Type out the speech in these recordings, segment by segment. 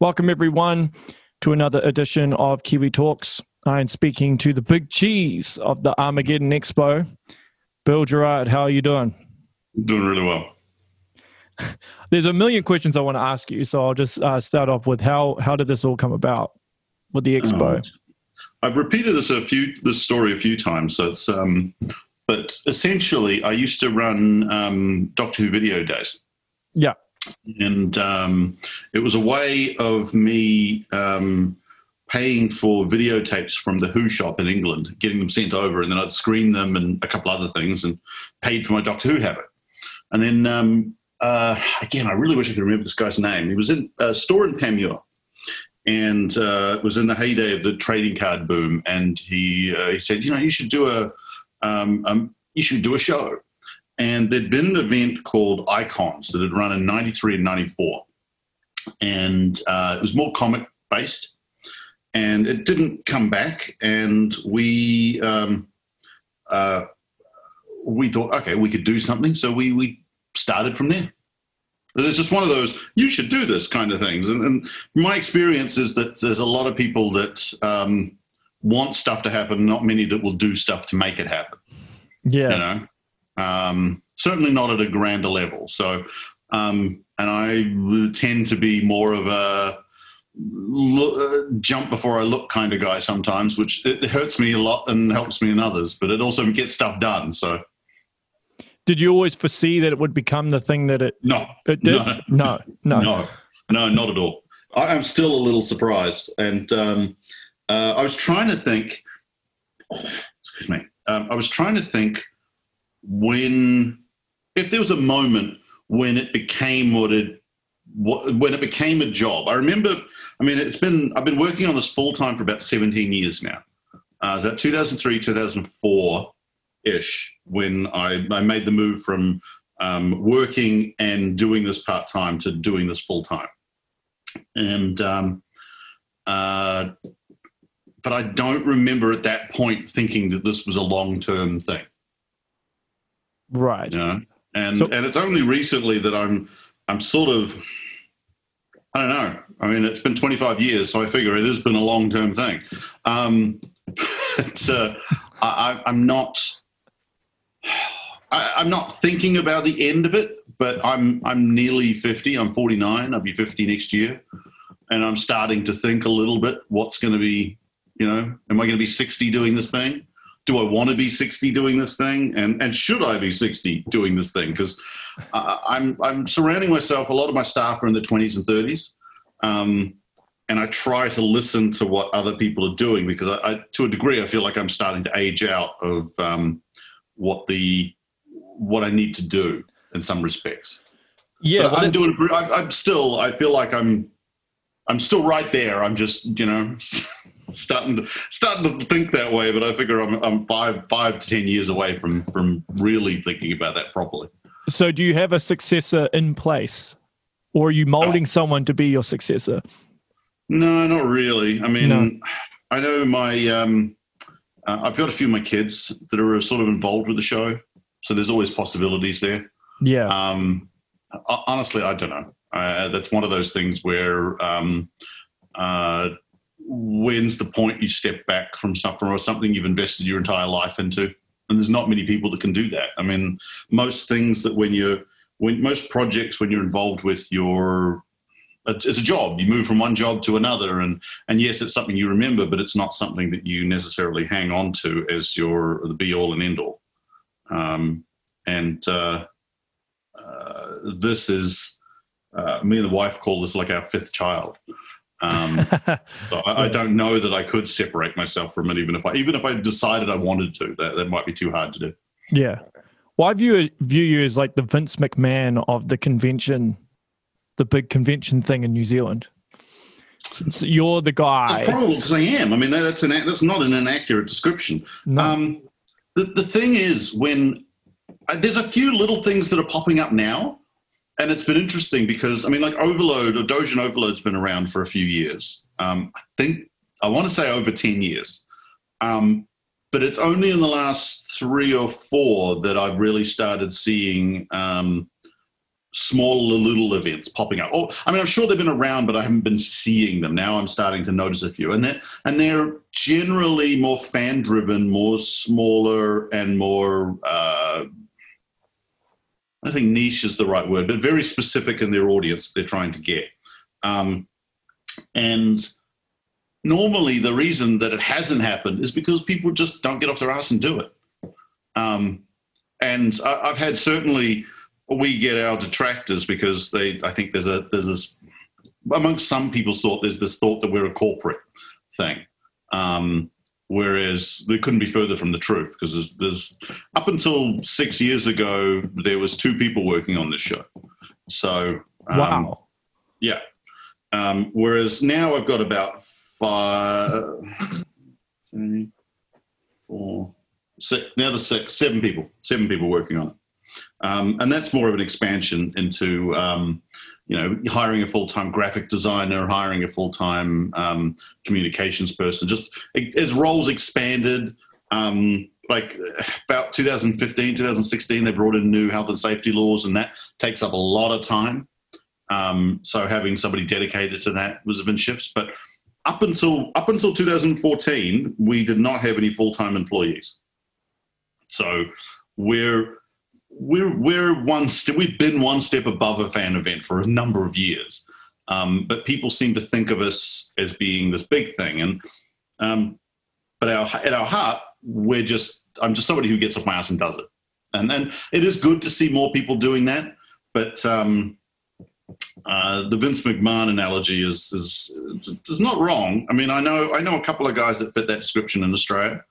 Welcome, everyone, to another edition of Kiwi Talks. I am speaking to the big cheese of the Armageddon Expo. Bill Geradts, how are you doing? Doing really well. There's a million questions I want to ask you, so I'll just uh, start off with how how did this all come about with the expo? Oh, I've repeated this a few this story a few times. So it's um, but essentially, I used to run um, Doctor Who video days. Yeah and um, it was a way of me um, paying for videotapes from the Who shop in England, getting them sent over, and then I'd screen them and a couple other things, and paid for my Doctor Who habit. And then um, uh, again, I really wish I could remember this guy's name. He was in a store in Panmure, and uh, it was in the heyday of the trading card boom. And he uh, he said, you know, you should do a um, um, you should do a show. And there'd been an event called Icons that had run in 93 and 94. And uh, it was more comic based. And it didn't come back. And we, um, uh, we thought, okay, we could do something. So we, we started from there. It's just one of those, you should do this kind of things. And, and my experience is that there's a lot of people that um, want stuff to happen, not many that will do stuff to make it happen. Yeah. You know? Um, certainly not at a grander level. So, um, and I tend to be more of a look, uh, jump before I look kind of guy sometimes, which it hurts me a lot and helps me in others, but it also gets stuff done. So, did you always foresee that it would become the thing that it? No, it did. No, no, no, no, no not at all. I, am still a little surprised, and um, uh, I was trying to think. Excuse me. Um, I was trying to think when if there was a moment when it became what it when it became a job. I remember. I mean, it's been I've been working on this full time for about 17 years now. Uh, that 2003, 2004 ish when I, I made the move from um, working and doing this part time to doing this full time. And um, uh, but I don't remember at that point thinking that this was a long term thing. Right. You know? And so, and it's only recently that I'm I'm sort of I don't know. I mean, it's been 25 years, so I figure it has been a long term thing. Um, but uh, I, am not. I, I'm not thinking about the end of it, but I'm I'm nearly 50. I'm 49. I'll be 50 next year, and I'm starting to think a little bit. What's going to be, you know, am I going to be 60 doing this thing? Do I want to be 60 doing this thing? And, and should I be 60 doing this thing? Because uh, I'm, I'm surrounding myself, a lot of my staff are in the 20s and 30s. Um, and I try to listen to what other people are doing because I, I, to a degree, I feel like I'm starting to age out of um, what the what I need to do in some respects. Yeah, well, I'm doing. I'm still. I feel like I'm. I'm still right there. I'm just, you know, starting to starting to think that way, but I figure I'm I'm five five to ten years away from from really thinking about that properly. So, do you have a successor in place, or are you molding someone to be your successor? No, not really. I mean, no. I know my um, uh, I've got a few of my kids that are sort of involved with the show, so there's always possibilities there. Yeah. Um, honestly, I don't know. Uh, that's one of those things where um, uh, when's the point you step back from something or something you've invested your entire life into? And there's not many people that can do that. I mean, most things that when you're, when most projects, when you're involved with your, it's a job. You move from one job to another, and and yes, it's something you remember, but it's not something that you necessarily hang on to as your the be all and end all. Um, and uh, uh, this is uh, me and the wife call this like our fifth child. Um, so I, I, don't know that I could separate myself from it, even if I even if I decided I wanted to. That that might be too hard to do. Yeah. Well, I view view you as like the Vince McMahon of the convention, the big convention thing in New Zealand. Since you're the guy, probably because I am. I mean, that, that's an that's not an inaccurate description. No. Um, the the thing is, when uh, there's a few little things that are popping up now and it's been interesting because I mean, like Overload or Dojin Overload's been around for a few years. Um, I think I want to say over ten years, um, but it's only in the last three or four that I've really started seeing um, smaller little events popping up. Or, I mean, I'm sure they've been around, but I haven't been seeing them. Now I'm starting to notice a few, and they're and they're generally more fan driven, more smaller, and more. Uh, I don't think niche is the right word, but very specific in their audience they're trying to get. Um, and normally, the reason that it hasn't happened is because people just don't get off their ass and do it. Um, and I, I've had certainly we get our detractors because they I think there's a there's this amongst some people's thought there's this thought that we're a corporate thing. Um, whereas they couldn't be further from the truth because there's, there's, up until six years ago there was two people working on this show. So um, wow. Yeah. Um, whereas now i've got about five three four six now the six seven people seven people working on it um, and that's more of an expansion into, um, you know, hiring a full-time graphic designer, hiring a full-time um, communications person. Just as roles expanded, um, like about 2015, 2016, they brought in new health and safety laws, and that takes up a lot of time. Um, so having somebody dedicated to that was been shifts, but up until up until 2014, we did not have any full-time employees. So we're we're we're one step. We've been one step above a fan event for a number of years, um, but people seem to think of us as being this big thing. And um, but our, at our heart, we're just I'm just somebody who gets off my ass and does it. And and it is good to see more people doing that. But um, uh, the Vince McMahon analogy is, is is not wrong. I mean, I know I know a couple of guys that fit that description in Australia.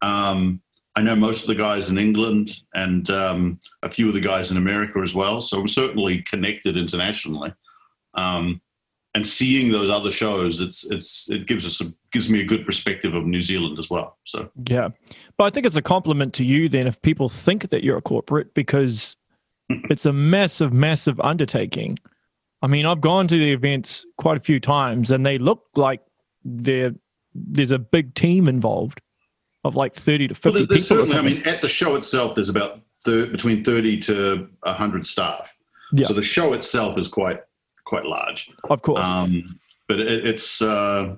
Um, I know most of the guys in England and um, a few of the guys in America as well. So I'm certainly connected internationally. Um, and seeing those other shows, it's it's it gives us a, gives me a good perspective of New Zealand as well. So yeah, but I think it's a compliment to you then if people think that you're a corporate because it's a massive, massive undertaking. I mean, I've gone to the events quite a few times, and they look like there there's a big team involved of like 30 to 50 well, there's, there's people. Certainly, I mean, at the show itself, there's about thir- between 30 to 100 staff. Yeah. So the show itself is quite quite large. Of course. Um, but it, it's, uh,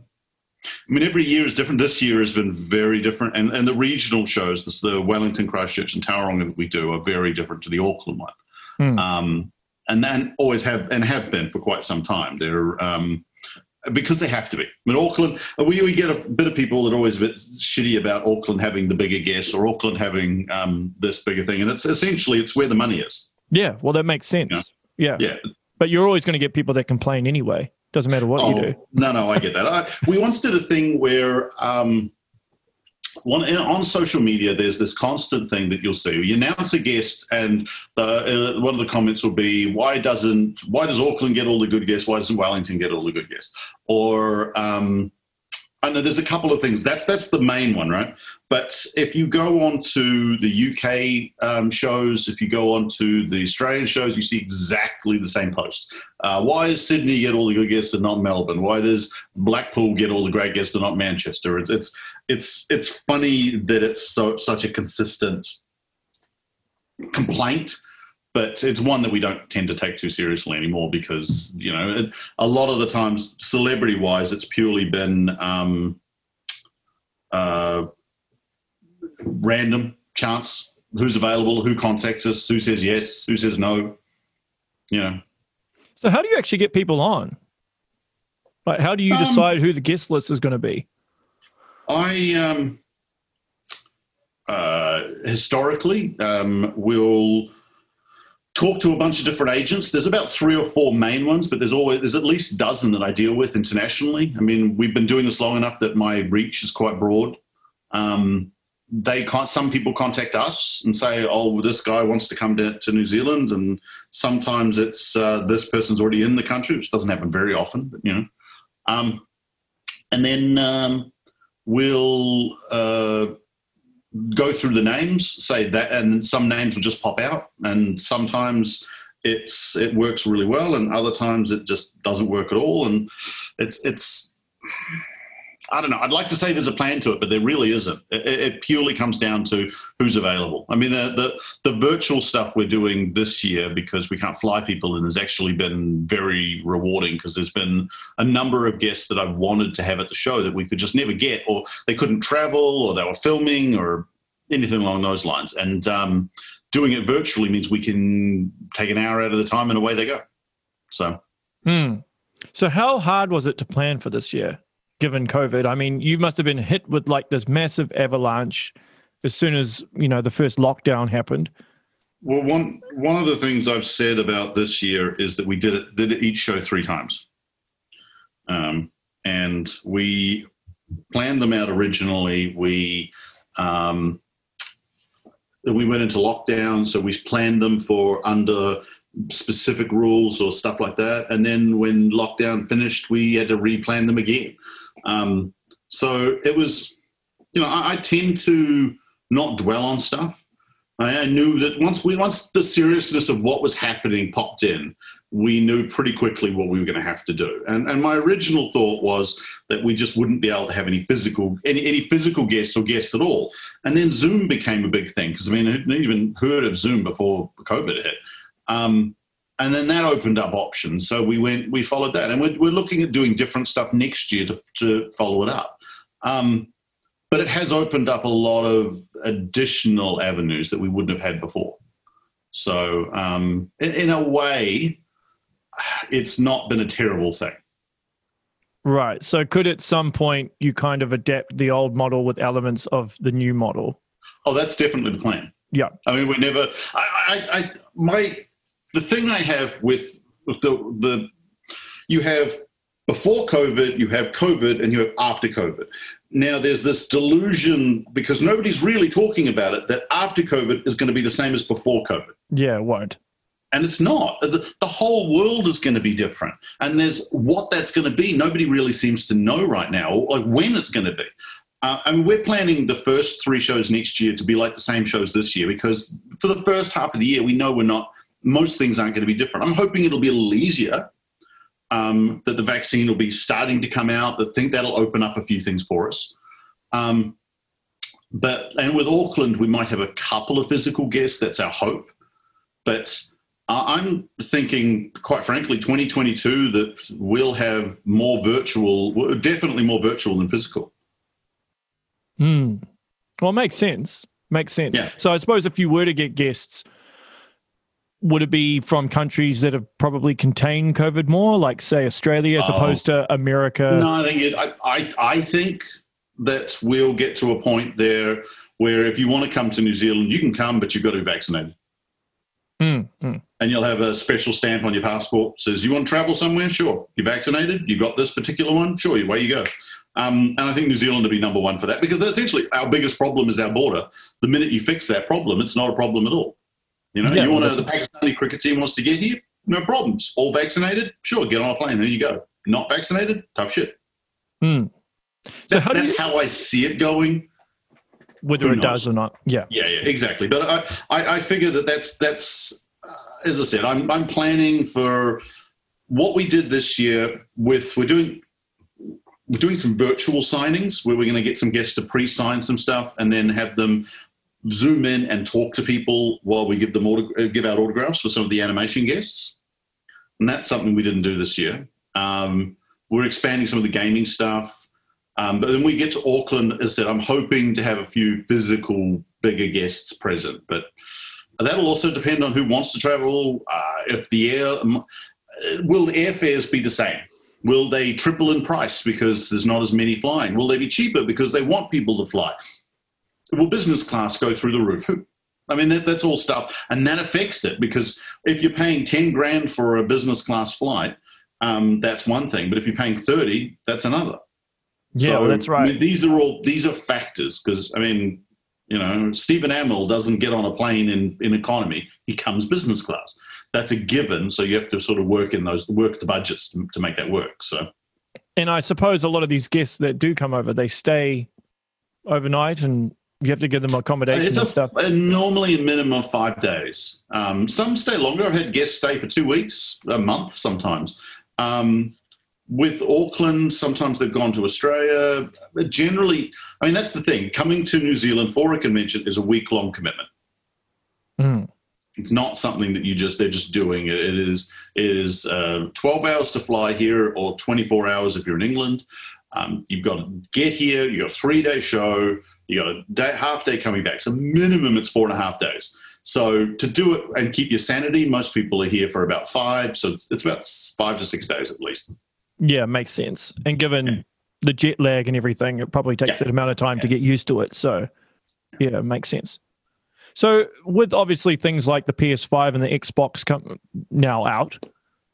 I mean, every year is different. This year has been very different. And, and the regional shows, this, the Wellington, Christchurch, and Tauranga that we do are very different to the Auckland one. Mm. Um, and then always have and have been for quite some time. They're um, because they have to be. I mean, Auckland, we, we get a bit of people that are always a bit shitty about Auckland having the bigger guests or Auckland having um, this bigger thing. And it's essentially, it's where the money is. Yeah, well, that makes sense. Yeah. Yeah. But you're always going to get people that complain anyway. Doesn't matter what oh, you do. No, no, I get that. I, we once did a thing where um, one, on social media, there's this constant thing that you'll see. You announce a guest, and the, uh, one of the comments will be, "Why doesn't Why does Auckland get all the good guests? Why doesn't Wellington get all the good guests?" Or um, I know there's a couple of things. That's that's the main one, right? But if you go on to the UK um, shows, if you go on to the Australian shows, you see exactly the same post. Uh, why does Sydney get all the good guests and not Melbourne? Why does Blackpool get all the great guests and not Manchester? It's it's it's, it's funny that it's so such a consistent complaint but it's one that we don't tend to take too seriously anymore because you know it, a lot of the times celebrity wise it's purely been um, uh, random chance who's available who contacts us who says yes who says no you know. So how do you actually get people on? Like how do you um, decide who the guest list is going to be i um uh historically um will talk to a bunch of different agents. There's about three or four main ones, but there's always there's at least a dozen that I deal with internationally. I mean, we've been doing this long enough that my reach is quite broad. Um, they can't, some people contact us and say, "Oh, this guy wants to come to, to New Zealand," and sometimes it's uh, this person's already in the country, which doesn't happen very often, but you know. Um, and then um, we'll uh, go through the names, say that, and some names will just pop out, and sometimes it's it works really well, and other times it just doesn't work at all, and it's it's. I don't know. I'd like to say there's a plan to it, but there really isn't. It, it purely comes down to who's available. I mean, the, the, the virtual stuff we're doing this year because we can't fly people in has actually been very rewarding because there's been a number of guests that I've wanted to have at the show that we could just never get, or they couldn't travel, or they were filming, or anything along those lines. And um, doing it virtually means we can take an hour out of the time and away they go. So. Hmm. So, how hard was it to plan for this year, given COVID? I mean, you must have been hit with like this massive avalanche as soon as you know the first lockdown happened. Well, one one of the things I've said about this year is that we did it did each show three times, um, and we planned them out originally. We um, we went into lockdown, so we planned them for under specific rules or stuff like that. And then when lockdown finished, we had to replan them again. Um, so it was, you know, I, I, tend to not dwell on stuff. I, I knew that once we once the seriousness of what was happening popped in, we knew pretty quickly what we were going to have to do. And, and my original thought was that we just wouldn't be able to have any physical any, any physical guests or guests at all. And then Zoom became a big thing because I mean, hadn't even heard of Zoom before COVID hit. Um, and then that opened up options. So we went, we followed that, and we're, we're looking at doing different stuff next year to, to follow it up. Um, but it has opened up a lot of additional avenues that we wouldn't have had before. So um, in, in a way, it's not been a terrible thing. Right. So could at some point you kind of adapt the old model with elements of the new model? Oh, that's definitely the plan. Yeah. I mean, we never. I, I, I my the thing I have with the the you have before COVID, you have COVID, and you have after COVID. Now, there's this delusion because nobody's really talking about it that after COVID is going to be the same as before COVID. Yeah, it won't. And it's not. The, the whole world is going to be different. And there's what that's going to be. Nobody really seems to know right now, like when it's going to be. Uh, I mean, we're planning the first three shows next year to be like the same shows this year because for the first half of the year, we know we're not most things aren't going to be different. I'm hoping it'll be a little easier. Um, that the vaccine will be starting to come out. I think that'll open up a few things for us. Um, but and with Auckland, we might have a couple of physical guests. That's our hope. But I'm thinking, quite frankly, 2022 that we'll have more virtual, definitely more virtual than physical. Hmm. Well, it makes sense. Makes sense. Yeah. So I suppose if you were to get guests, would it be from countries that have probably contained COVID more, like say Australia, as oh, opposed to America? No, I think it, I, I, I think that we'll get to a point there where if you want to come to New Zealand, you can come, but you've got to be vaccinated. Mm, mm. And you'll have a special stamp on your passport says you want to travel somewhere. Sure, you're vaccinated. You got this particular one. Sure, away you go. Um, and I think New Zealand would be number one for that because essentially our biggest problem is our border. The minute you fix that problem, it's not a problem at all. You know, yeah, you want to, the Pakistani cricket team wants to get here, no problems. All vaccinated, sure, get on a plane. There you go. Not vaccinated, tough shit. Hmm. So that, how that's you, how I see it going. Whether it does or not, yeah, yeah, yeah, exactly. But I, I, I figure that that's that's uh, as I said, I'm I'm planning for what we did this year. With we're doing we're doing some virtual signings where we're going to get some guests to pre-sign some stuff and then have them zoom in and talk to people while we give them autog- uh, give out autographs for some of the animation guests. And that's something we didn't do this year. Um, we're expanding some of the gaming stuff. Um, but then we get to Auckland, as I said, I'm hoping to have a few physical, bigger guests present. But that'll also depend on who wants to travel. Uh, if the air, um, will the airfares be the same? Will they triple in price because there's not as many flying? Will they be cheaper because they want people to fly? Will business class go through the roof? I mean, that, that's all stuff, and that affects it because if you're paying ten grand for a business class flight, um, that's one thing. But if you're paying thirty, that's another. Yeah, so, that's right. I mean, these are all these are factors because I mean, you know, Stephen Amell doesn't get on a plane in in economy; he comes business class. That's a given. So you have to sort of work in those work the budgets to, to make that work. So, and I suppose a lot of these guests that do come over, they stay overnight and you have to give them accommodation it's and a, stuff. A normally a minimum of five days. Um, some stay longer. I've had guests stay for two weeks, a month sometimes. Um, with Auckland, sometimes they've gone to Australia. But generally, I mean, that's the thing. Coming to New Zealand for a convention is a week long commitment. Mm. It's not something that you just they're just doing. It is it is uh, twelve hours to fly here, or twenty four hours if you're in England. Um, you've got to get here. You got a three day show. You got a day, half day coming back. So minimum, it's four and a half days. So to do it and keep your sanity, most people are here for about five. So it's, it's about five to six days at least. Yeah, makes sense. And given yeah. the jet lag and everything, it probably takes yeah. that amount of time yeah. to get used to it. So yeah, it makes sense. So with obviously things like the PS5 and the Xbox come now out,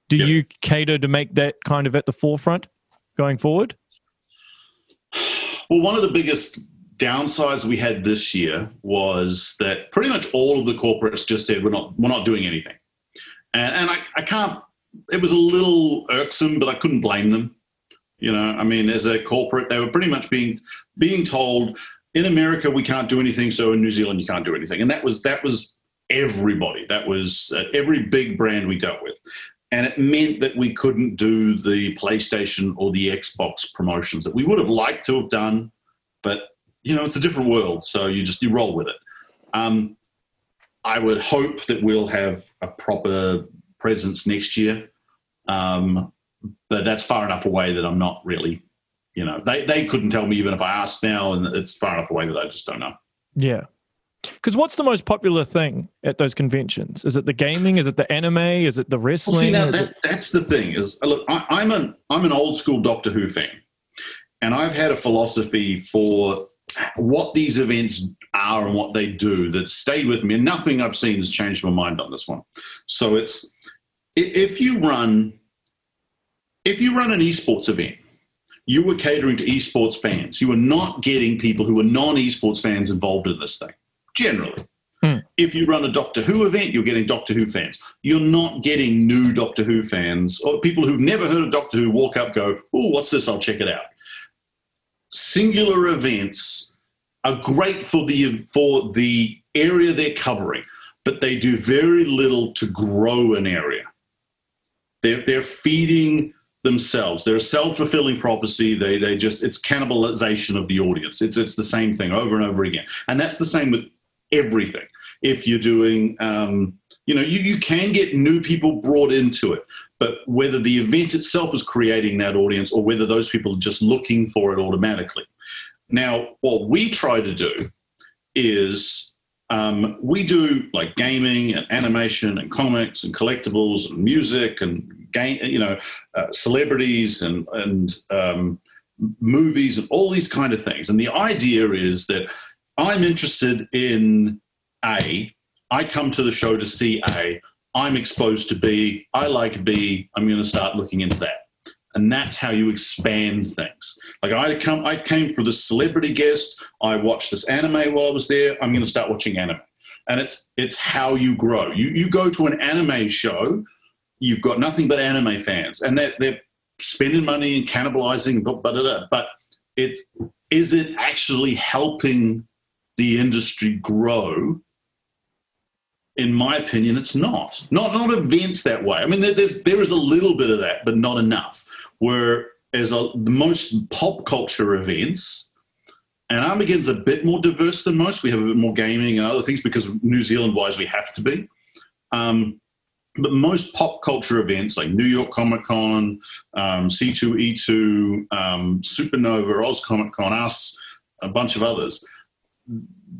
do yep. you cater to make that kind of at the forefront going forward? Well, one of the biggest downsides we had this year was that pretty much all of the corporates just said we're not we're not doing anything, and, and I, I can't. It was a little irksome, but I couldn't blame them. You know, I mean, as a corporate, they were pretty much being being told in America we can't do anything, so in New Zealand you can't do anything, and that was that was everybody. That was uh, every big brand we dealt with, and it meant that we couldn't do the PlayStation or the Xbox promotions that we would have liked to have done, but you know it's a different world, so you just you roll with it. Um, I would hope that we'll have a proper presence next year, um, but that's far enough away that I'm not really you know, they, they couldn't tell me even if I asked now, and it's far enough away that I just don't know. Yeah. Because what's the most popular thing at those conventions? Is it the gaming? Is it the anime? Is it the wrestling? Well, see, now that, it... that's the thing. Is look, I, I'm an I'm an old school Doctor Who fan, and I've had a philosophy for what these events are and what they do that stayed with me. And nothing I've seen has changed my mind on this one. So it's if you run if you run an esports event you were catering to esports fans. You were not getting people who are non esports fans involved in this thing, generally. Hmm. If you run a Doctor Who event, you're getting Doctor Who fans. You're not getting new Doctor Who fans or people who've never heard of Doctor Who walk up, go, oh, what's this? I'll check it out. Singular events are great for the for the area they're covering, but they do very little to grow an area. They're, they're feeding themselves. They're a self-fulfilling prophecy. They they just it's cannibalization of the audience. It's it's the same thing over and over again. And that's the same with everything. If you're doing um, you know, you, you can get new people brought into it, but whether the event itself is creating that audience or whether those people are just looking for it automatically. Now, what we try to do is um, we do like gaming and animation and comics and collectibles and music and game, you know, uh, celebrities and and um, movies and all these kind of things. And the idea is that I'm interested in A. I come to the show to see A. I'm exposed to B. I like B. I'm going to start looking into that. And that's how you expand things. Like I come, I came for the celebrity guest. I watched this anime while I was there. I'm going to start watching anime, and it's it's how you grow. You you go to an anime show you've got nothing but anime fans, and they're, they're spending money and cannibalizing, but but but it is it actually helping the industry grow? In my opinion, it's not. Not not events that way. I mean, there's there is a little bit of that, but not enough. Whereas a, most pop culture events, and Armageddon's a bit more diverse than most. We have a bit more gaming and other things because New Zealand wise we have to be. Um, but most pop culture events like New York Comic Con, um, C2E2, um, Supernova, Oz Comic Con, us, a bunch of others,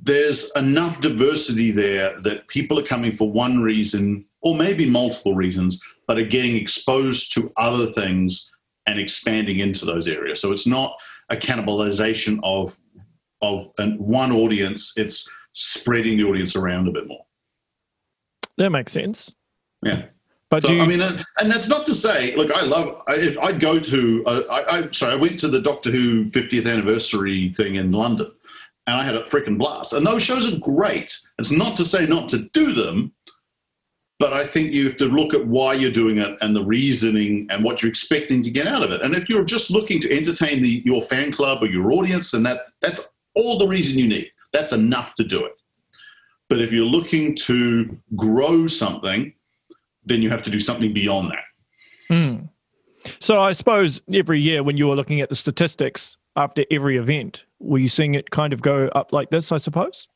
there's enough diversity there that people are coming for one reason or maybe multiple reasons, but are getting exposed to other things and expanding into those areas. So it's not a cannibalization of of one audience; it's spreading the audience around a bit more. That makes sense. Yeah. But so, you, I mean, and, and, that's not to say, look, I love, I, I'd go to, uh, I, I, sorry, I went to the Doctor Who 50th anniversary thing in London and I had a freaking blast. And those shows are great. It's not to say not to do them, but I think you have to look at why you're doing it and the reasoning and what you're expecting to get out of it. And if you're just looking to entertain the, your fan club or your audience, then that's, that's all the reason you need. That's enough to do it. But if you're looking to grow something, then you have to do something beyond that. Mm. So I suppose every year when you were looking at the statistics after every event, were you seeing it kind of go up like this? I suppose.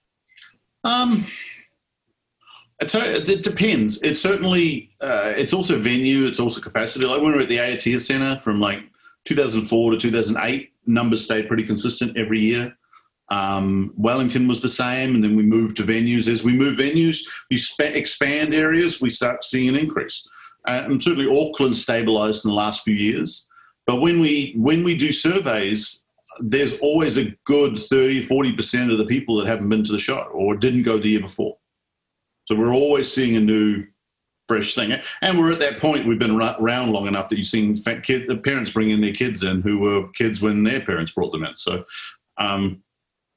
Um, it depends. It's certainly uh, it's also venue. It's also capacity. Like when we were at the Aotea Centre from like 2004 to 2008, numbers stayed pretty consistent every year. Um, Wellington was the same, and then we moved to venues. As we move venues, we sp- expand areas, we start seeing an increase. Uh, and certainly Auckland stabilised in the last few years. But when we when we do surveys, there's always a good 30, 40% of the people that haven't been to the show or didn't go the year before. So we're always seeing a new, fresh thing. And we're at that point, we've been around long enough that you've seen the parents bringing their kids in who were kids when their parents brought them in. So, um,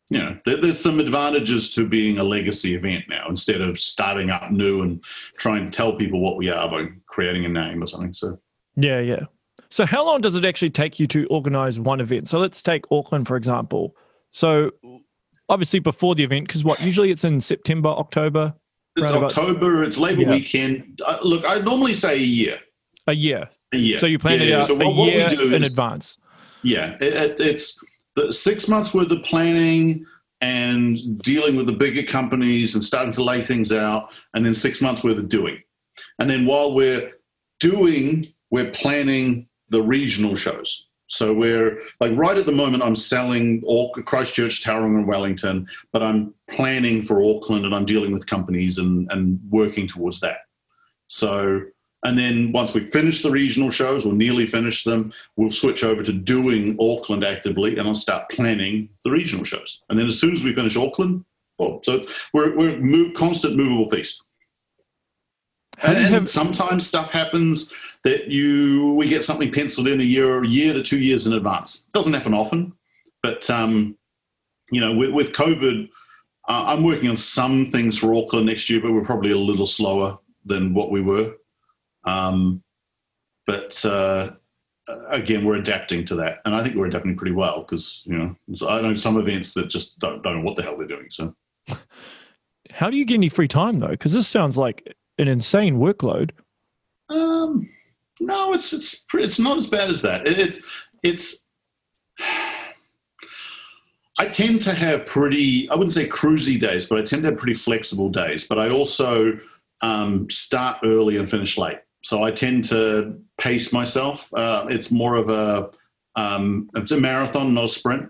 you know, there, there's some advantages to being a legacy event now instead of starting up new and trying to tell people what we are by creating a name or something. So, yeah, yeah. So, how long does it actually take you to organize one event? So, let's take Auckland, for example. So, obviously, before the event, because what usually it's in September, October. It's October, it's Labor yeah. weekend. Uh, look, I normally say a year. A year. A year. So, you plan yeah, it out so what, a year in is, advance. Yeah, it, it, it's the six months worth of planning and dealing with the bigger companies and starting to lay things out, and then six months worth of doing. And then while we're doing, we're planning the regional shows. So we're like right at the moment, I'm selling all Christchurch, Tauranga, and Wellington, but I'm planning for Auckland and I'm dealing with companies and, and working towards that. So, and then once we finish the regional shows or nearly finish them, we'll switch over to doing Auckland actively and I'll start planning the regional shows. And then as soon as we finish Auckland, well, so it's, we're, we're move, constant movable feast. And, have- sometimes stuff happens that you we get something penciled in a year, a year to two years in advance. It doesn't happen often, but um, you know, with, with COVID, uh, I'm working on some things for Auckland next year, but we're probably a little slower than what we were. Um, but uh, again, we're adapting to that, and I think we're adapting pretty well because you know I know some events that just don't, don't know what the hell they're doing. So, how do you get any free time though? Because this sounds like an insane workload. Um, no, it's it's it's not as bad as that. It, it's it's. I tend to have pretty, I wouldn't say cruisy days, but I tend to have pretty flexible days. But I also um, start early and finish late. So I tend to pace myself. Uh, it's more of a, um, it's a marathon, not a sprint.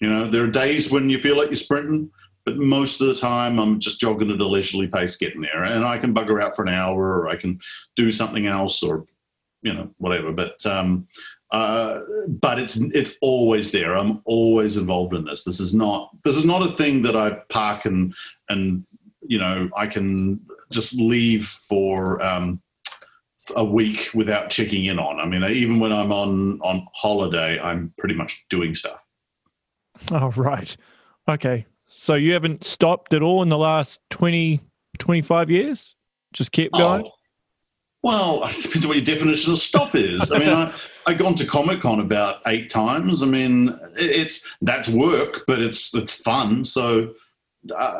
You know, there are days when you feel like you're sprinting, but most of the time I'm just jogging at a leisurely pace getting there. And I can bugger out for an hour or I can do something else or, you know, whatever. But, um, uh, but it's it's always there. I'm always involved in this. This is not this is not a thing that I park and and you know I can just leave for um, a week without checking in on. I mean, even when I'm on on holiday, I'm pretty much doing stuff. Oh right, okay. So you haven't stopped at all in the last 20, 25 years? Just kept oh, going? Oh, well, it depends what your definition of stop is. I mean, I, I've gone to Comic Con about eight times. I mean, it's that's work, but it's it's fun. So uh,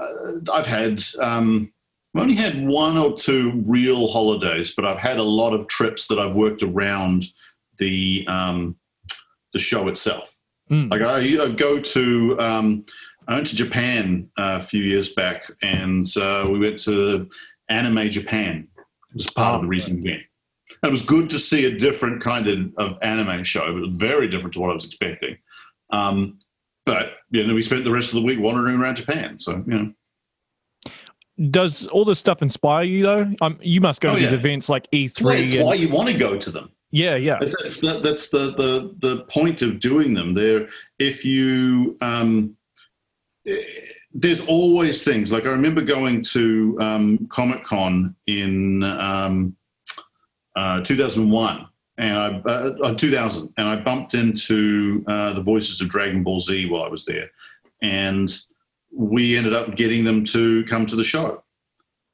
I've had um, I've only had one or two real holidays, but I've had a lot of trips that I've worked around the um, the show itself. Mm. Like I, I, go to um, I went to Japan uh, a few years back, and uh, we went to Anime Japan. It was part of the reason we went. And it was good to see a different kind of, of anime show. It was very different to what I was expecting. Um, but you know, we spent the rest of the week wandering around Japan. So you know. Does all this stuff inspire you though? Um, you must go oh, to these yeah. events like E3. Well, that's and- why you want to go to them. Yeah, yeah. That's, that's, the, that's the, the the point of doing them. There, if you um, there's always things like I remember going to um, Comic Con in um, uh, 2001 and I uh, uh 2000 and I bumped into uh, the voices of Dragon Ball Z while I was there, and we ended up getting them to come to the show.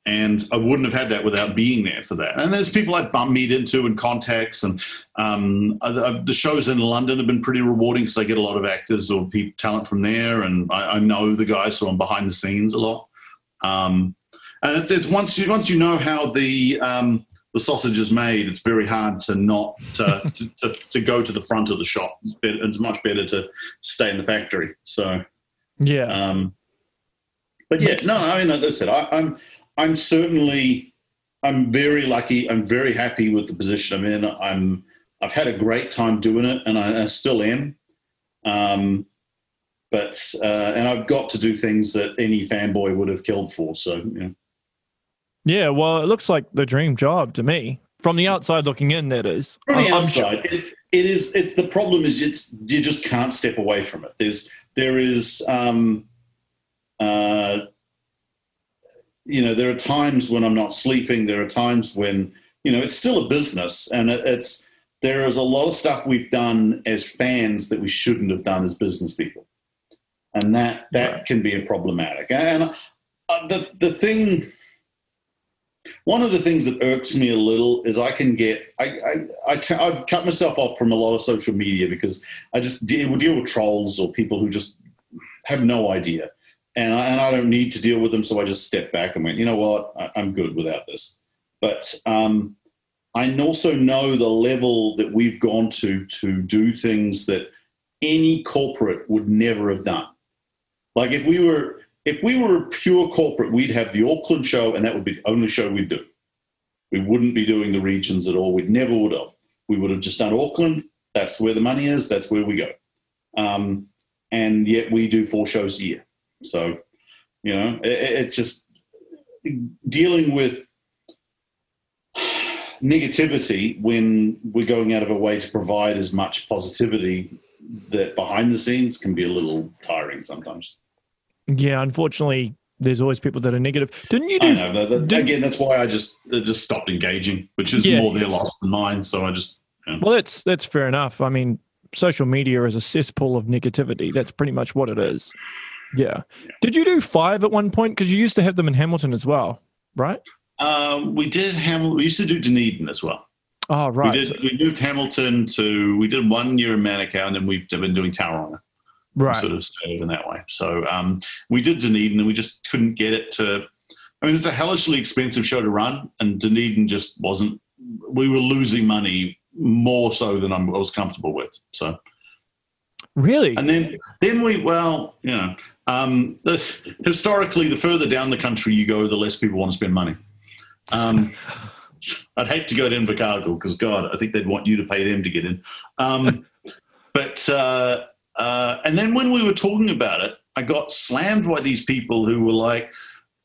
And I wouldn't have had that without being there for that. And there's people I bump meet into and contacts, and um, uh, the shows in London have been pretty rewarding because I get a lot of actors or people, talent from there, and I, I, know the guys, so I'm behind the scenes a lot. Um, and it's, it's, once you once you know how the um, the sausage is made, it's very hard to not uh, to, to, to go to the front of the shop. It's, better, it's much better to stay in the factory. So Yeah. um, but yeah, no, I mean, like I said, I, I'm I'm certainly I'm very lucky. I'm very happy with the position I'm in. I'm I've had a great time doing it, and I, I still am. Um, but uh, and I've got to do things that any fanboy would have killed for. So you know. yeah. Well, it looks like the dream job to me. From the outside looking in, that is. from the I'm- I'm sure- outside, it, it is. It's the problem is it's you just can't step away from it. There's there is um, uh, you know there are times when I'm not sleeping. There are times when you know it's still a business, and it, it's there is a lot of stuff we've done as fans that we shouldn't have done as business people, and that that Right. can be a problematic. And uh, the the thing one of the things that irks me a little is I can get I I, I t- I've cut myself off from a lot of social media because I just deal, deal with trolls or people who just have no idea, and I, and I don't need to deal with them, so I just stepped back and went, you know what, I, I'm good without this. But um, I also know the level that we've gone to to do things that any corporate would never have done. Like if we were if we were a pure corporate, we'd have the Auckland show, and that would be the only show we'd do. We wouldn't be doing the regions at all. We'd never would have. We would have just done Auckland. That's where the money is. That's where we go. Um, and yet we do four shows a year. So, you know, it, it's just dealing with negativity when we're going out of our way to provide as much positivity that behind the scenes can be a little tiring sometimes. Yeah. Unfortunately, there's always people that are negative. Didn't you I know. That, that- again, that's why I just I just stopped engaging, which is Yeah. more their loss than mine. So I just Well, that's that's fair enough. I mean, social media is a cesspool of negativity. That's pretty much what it is. Yeah. Did you do five at one point? Because you used to have them in Hamilton as well, right? um, we did Hamilton. We used to do Dunedin as well. Oh, right. We did. We moved Hamilton to. We did one year in Manukau, and then we've been doing Tauranga. right. Sort of stayed in that way. So um, we did Dunedin, and we just couldn't get it to. I mean, it's a hellishly expensive show to run, and Dunedin just wasn't. We were losing money more so than I'm- I was comfortable with. So. Really? And then, then we, well, you know, um, the, historically, the further down the country you go, the less people want to spend money. Um, I'd hate to go to Invercargill because, God, I think they'd want you to pay them to get in. Um, but, uh, uh, and then when we were talking about it, I got slammed by these people who were like,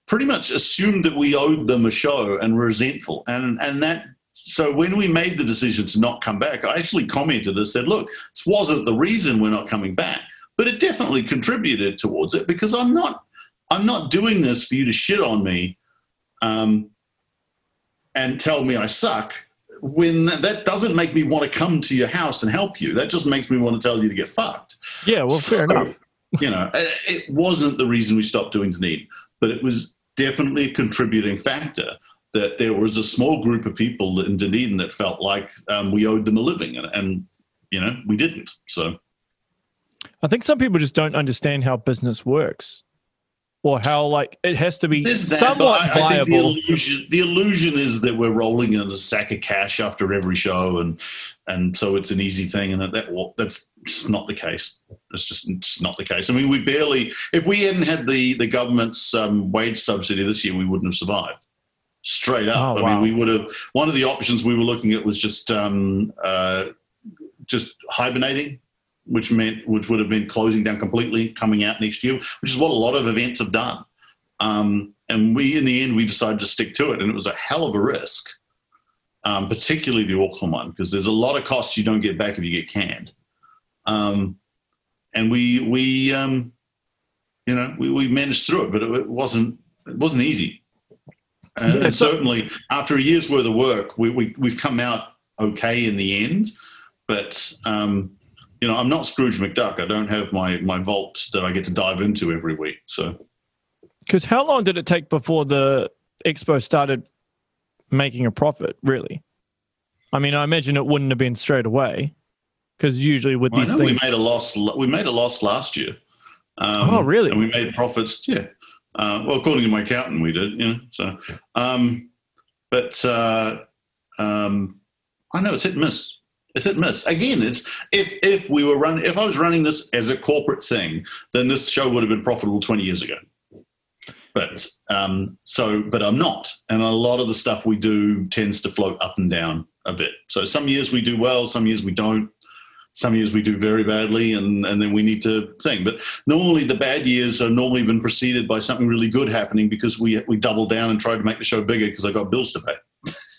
pretty much assumed that we owed them a show and were resentful. And, and that, so when we made the decision to not come back, I actually commented and said, look, this wasn't the reason we're not coming back, but it definitely contributed towards it because I'm not I'm not doing this for you to shit on me um, and tell me I suck. When that, doesn't make me want to come to your house and help you. That just makes me want to tell you to get fucked. yeah. Well, fair enough. You know, it, it wasn't the reason we stopped doing Dunedin, but it was definitely a contributing factor that there was a small group of people in Dunedin that felt like um, we owed them a living, and, and you know we didn't. So I think some people just don't understand how business works, or how like it has to be there's somewhat I, I think the viable. illusion, the illusion is that we're rolling in a sack of cash after every show, and and so it's an easy thing, and that, that's just not the case. It's just, just not the case. I mean, we barely. If we hadn't had the the government's um, wage subsidy this year, we wouldn't have survived. Straight up. Oh, I mean, we would have. One of the options we were looking at was just um, uh, just hibernating. Which meant, which would have been closing down completely, coming out next year, which is what a lot of events have done. Um, and we, in the end, we decided to stick to it, and it was a hell of a risk, um, particularly the Auckland one, because there's a lot of costs you don't get back if you get canned. Um, and we, we, um, you know, we, we managed through it, but it, it wasn't, it wasn't easy. And, Yeah, and so- certainly, after a year's worth of work, we, we, we've come out okay in the end. But um, you know, I'm not Scrooge McDuck. I don't have my my vault that I get to dive into every week. So Because how long did it take before the expo started making a profit? Really? I mean, I imagine it wouldn't have been straight away. Because usually with Well, these things, we made a loss. We made a loss last year. Um, Oh, really? And we made profits. Yeah. Uh, well, according to my accountant, we did. You know. So, um, but uh, Um, I know it's hit and miss. It's hit and miss. Again, it's if if we were running, if I was running this as a corporate thing, then this show would have been profitable 20 years ago. But um, so, but I'm not, and a lot of the stuff we do tends to float up and down a bit. So some years we do well, some years we don't. Some years we do very badly, and, and then we need to think. But normally, the bad years are normally been preceded by something really good happening because we we double down and try to make the show bigger because I got bills to pay.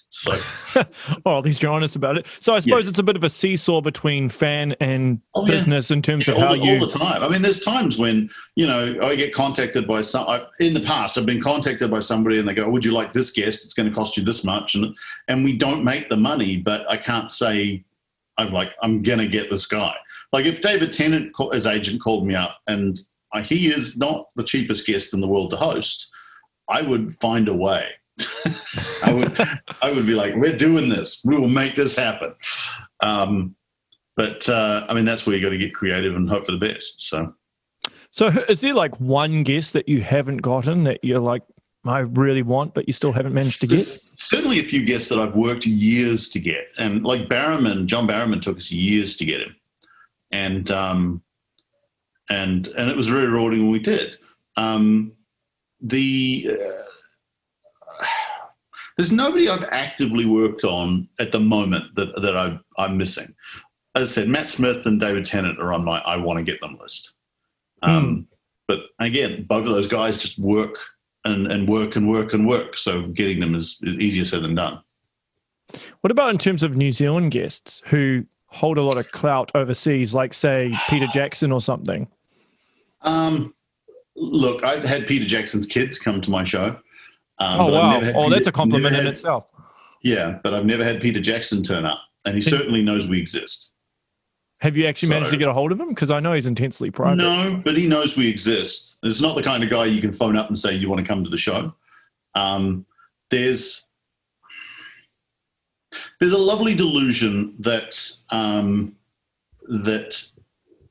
So, or at least you're honest about it. So I suppose yeah. it's a bit of a seesaw between fan and oh, business yeah. in terms yeah, of how the, you all the time. I mean, there's times when you know I get contacted by some. I, in the past, I've been contacted by somebody and they go, oh, "Would you like this guest? It's going to cost you this much," and and we don't make the money, but I can't say I'm like I'm to get this guy. Like if David Tennant, his agent, called me up and he is not the cheapest guest in the world to host, I would find a way I would I would be like, we're doing this. We will make this happen. Um, but uh, I mean, that's where you got to get creative and hope for the best. So, so is there like one guest that you haven't gotten that you're like, I really want, but you still haven't managed to get? There's certainly a few guests that I've worked years to get, and like Barrowman, John Barrowman took us years to get him, and um, and and it was very rewarding when we did. Um, the uh, there's nobody I've actively worked on at the moment that, that I, I'm missing. As I said, Matt Smith and David Tennant are on my I want to get them list. Um, mm. But again, both of those guys just work and, and work and work and work. So getting them is, is easier said than done. What about in terms of New Zealand guests who hold a lot of clout overseas, like say Peter Jackson or something? Um, look, I've had Peter Jackson's kids come to my show. Um, oh wow! Oh, Peter, that's a compliment had, in itself. Yeah, but I've never had Peter Jackson turn up, and he certainly knows we exist. Have you actually so, managed to get a hold of him? Because I know he's intensely private. No, but he knows we exist. It's not the kind of guy you can phone up and say you want to come to the show. Um, there's there's a lovely delusion that um, that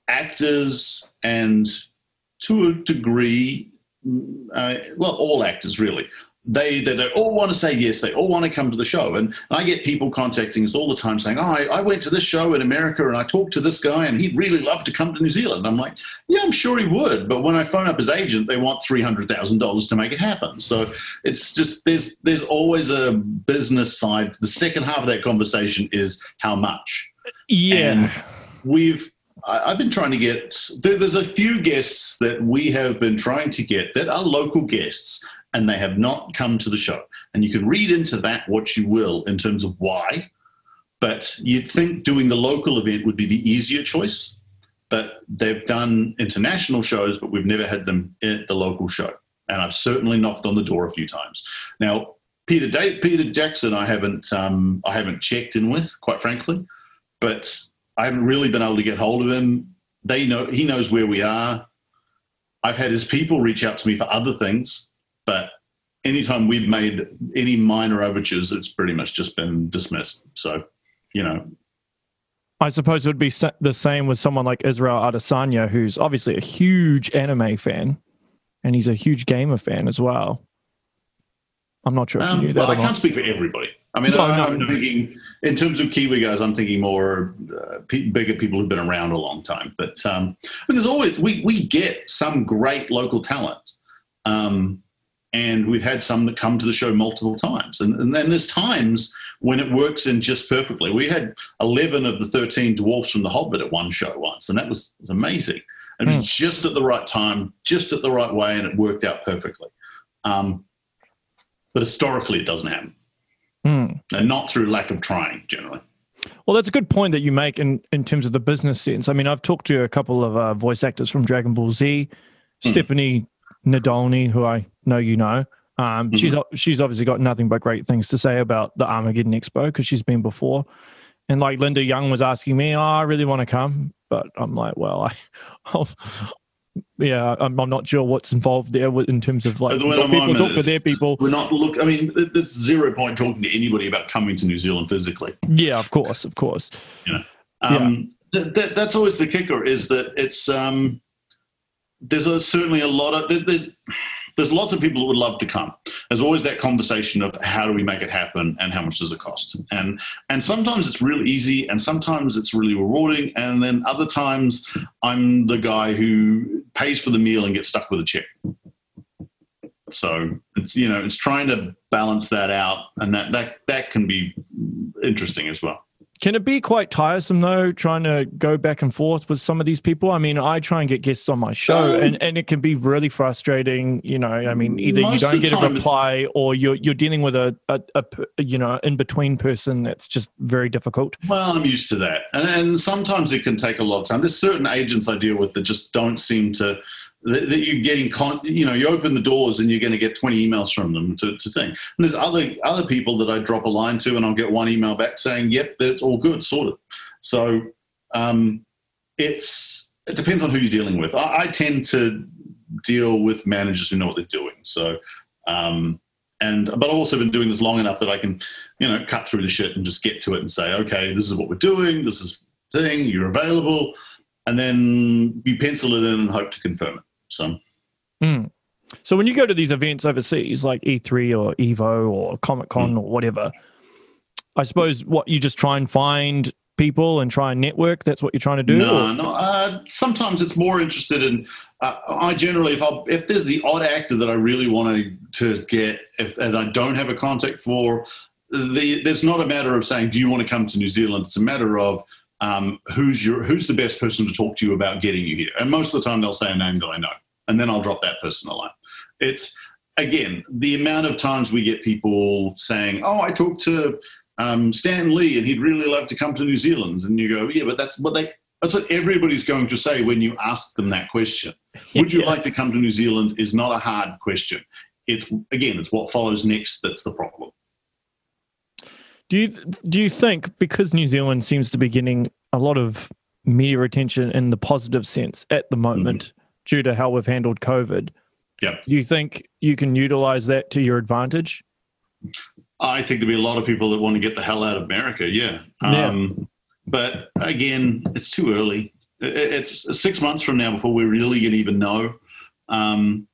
actors and to a degree, uh, well, all actors really they, they, they all want to say yes. They all want to come to the show. And, I get people contacting us all the time saying, oh, I, I, went to this show in America and I talked to this guy and he'd really love to come to New Zealand. I'm like, yeah, I'm sure he would. But when I phone up his agent, they want $300,000 to make it happen. So it's just, there's, there's always a business side. The second half of that conversation is how much. Yeah. And we've, I've been trying to get, there's a few guests that we have been trying to get that are local guests and they have not come to the show. And you can read into that what you will in terms of why, but you'd think doing the local event would be the easier choice. But they've done international shows, but we've never had them at the local show. And I've certainly knocked on the door a few times. Now, Peter Peter Jackson, I haven't um, I haven't checked in with, quite frankly, but I haven't really been able to get hold of him. They know he knows where we are. I've had his people reach out to me for other things, but anytime we've made any minor overtures, it's pretty much just been dismissed. So, you know. I suppose it would be the same with someone like Israel Adesanya, who's obviously a huge anime fan, and he's a huge gamer fan as well. I'm not sure if um, you knew that. Well, I can't speak for everybody. I mean, no, I, am no. thinking in terms of Kiwi guys, I'm thinking more uh, bigger people who've been around a long time. But um, there's always we we get some great local talent. Um, and we've had some that come to the show multiple times. And, and then there's times when it works in just perfectly. We had 11 of the 13 dwarfs from The Hobbit at one show once, and that was, was amazing. It was mm. just at the right time, just at the right way, and it worked out perfectly. Um, but historically, it doesn't happen. Mm. And not through lack of trying, generally. Well, that's a good point that you make in, in terms of the business sense. I mean, I've talked to a couple of uh, voice actors from Dragon Ball Z. Mm. Stephanie Nadolny, who I know you know. Um, mm-hmm. She's she's obviously got nothing but great things to say about the Armageddon Expo because she's been before. And like Linda Young was asking me, oh, I really want to come, but I'm like, well, I, I'll, yeah, I'm, I'm, not sure what's involved there in terms of like people talk to their people. We're not look. I mean, it's zero point talking to anybody about coming to New Zealand physically. Yeah, of course, of course. You know, um, yeah. Th- th- that's always the kicker is that it's um, there's a, certainly a lot of there's, there's, there's lots of people that would love to come. there's always that conversation of how do we make it happen and how much does it cost? And and sometimes it's really easy and sometimes it's really rewarding. And then other times I'm the guy who pays for the meal and gets stuck with a check. So it's you know it's trying to balance that out, and that that that can be interesting as well. Can it be quite tiresome though, trying to go back and forth with some of these people? I mean, I try and get guests on my show, um, and, and it can be really frustrating. You know, I mean, either you don't get a reply, or you're you're dealing with a, a, a you know in between person that's just very difficult. Well, I'm used to that, and, and sometimes it can take a lot of time. There's certain agents I deal with that just don't seem to that, that you're getting, con- you know, you open the doors and you're going to get 20 emails from them to, to think. And there's other other people that I drop a line to and I'll get one email back saying, yep, that's all good, sorted. So um, it's it depends on who you're dealing with. I, I, tend to deal with managers who know what they're doing. So, um, and but I've also been doing this long enough that I can, you know, cut through the shit and just get to it and say, okay, this is what we're doing. This is thing. You're available, and then we pencil it in and hope to confirm it. So, mm. so when you go to these events overseas, like E3 or Evo or Comic Con mm. or whatever, I suppose what you just try and find people and try and network. That's what you're trying to do. No, no. Uh, sometimes it's more interested in. Uh, I generally, if I if there's the odd actor that I really want to get, if, and I don't have a contact for, the, there's not a matter of saying, "Do you want to come to New Zealand?" It's a matter of um, who's your who's the best person to talk to you about getting you here? And most of the time they'll say a name that I know, and then I'll drop that person a line. It's again the amount of times we get people saying, "Oh, I talked to um, Stan Lee, and he'd really love to come to New Zealand," and you go, "Yeah, but that's what they." That's what everybody's going to say when you ask them that question. Would you yeah. like to come to New Zealand? Is not a hard question. It's again, it's what follows next that's the problem. Do you do you think because New Zealand seems to be getting a lot of media attention in the positive sense at the moment mm-hmm. due to how we've handled COVID? Yeah. Do you think you can utilize that to your advantage? I think there'll be a lot of people that want to get the hell out of America. Yeah. yeah. Um, but again, it's too early. It's six months from now before we're really going to even know. Um,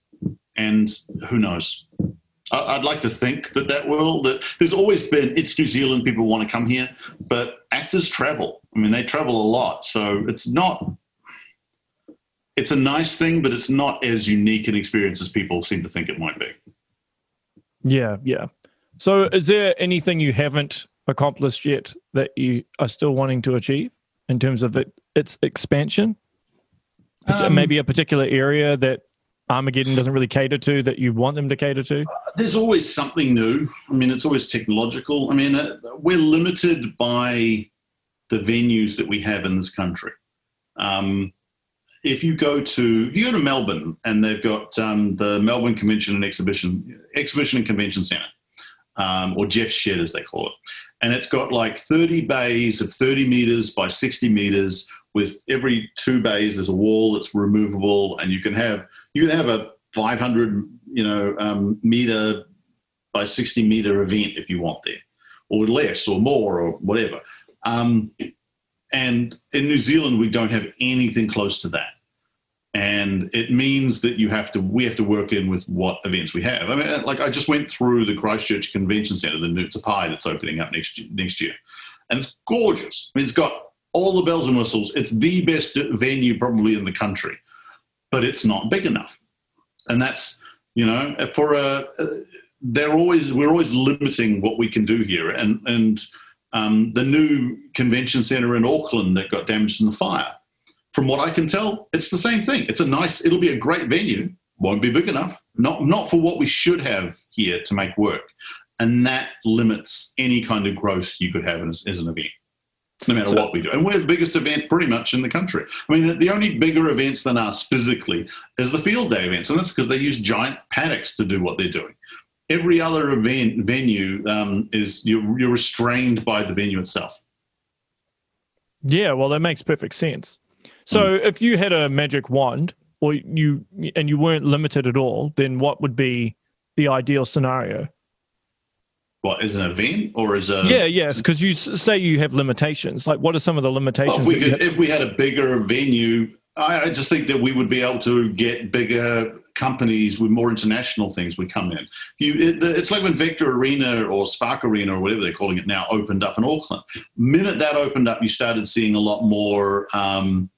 and who knows? I'd like to think that that will. That there's always been. It's New Zealand. People want to come here, but actors travel. I mean, they travel a lot, so it's not. It's a nice thing, but it's not as unique an experience as people seem to think it might be. Yeah, yeah. So, is there anything you haven't accomplished yet that you are still wanting to achieve in terms of it, its expansion? Um, Maybe a particular area that Armageddon doesn't really cater to that you want them to cater to? Uh, there's always something new. I mean, it's always technological. I mean, uh, we're limited by the venues that we have in this country. Um, if you go to if you go to Melbourne and they've got um, the Melbourne Convention and Exhibition Exhibition and Convention Centre, um, or Jeff's Shed as they call it, and it's got like 30 bays of 30 meters by 60 meters with every two bays there's a wall that's removable and you can have you can have a 500 you know um, meter by 60 meter event if you want there or less or more or whatever. Um, and in new zealand we don't have anything close to that. And it means that you have to we have to work in with what events we have. I mean like i just went through the christchurch convention centre the new Pie that's opening up next next year. And it's gorgeous. I mean, it's got all the bells and whistles. It's the best venue probably in the country, but it's not big enough. And that's, you know, for a, they're always, we're always limiting what we can do here. And, and um, the new convention center in Auckland that got damaged in the fire, from what I can tell, it's the same thing. It's a nice, it'll be a great venue, won't be big enough, not, not for what we should have here to make work. And that limits any kind of growth you could have as, as an event no matter so, what we do. And we're the biggest event pretty much in the country. I mean, the only bigger events than us physically is the field day events, and that's because they use giant paddocks to do what they're doing. Every other event venue um, is you're, you're restrained by the venue itself. Yeah, well, that makes perfect sense. So, mm. if you had a magic wand, or you and you weren't limited at all, then what would be the ideal scenario? What as an event or as a yeah yes because you say you have limitations like what are some of the limitations well, if, we could, if we had a bigger venue I, I just think that we would be able to get bigger companies with more international things would come in. You, it, it's like when Vector Arena or Spark Arena or whatever they're calling it now opened up in Auckland. Minute that opened up, you started seeing a lot more um,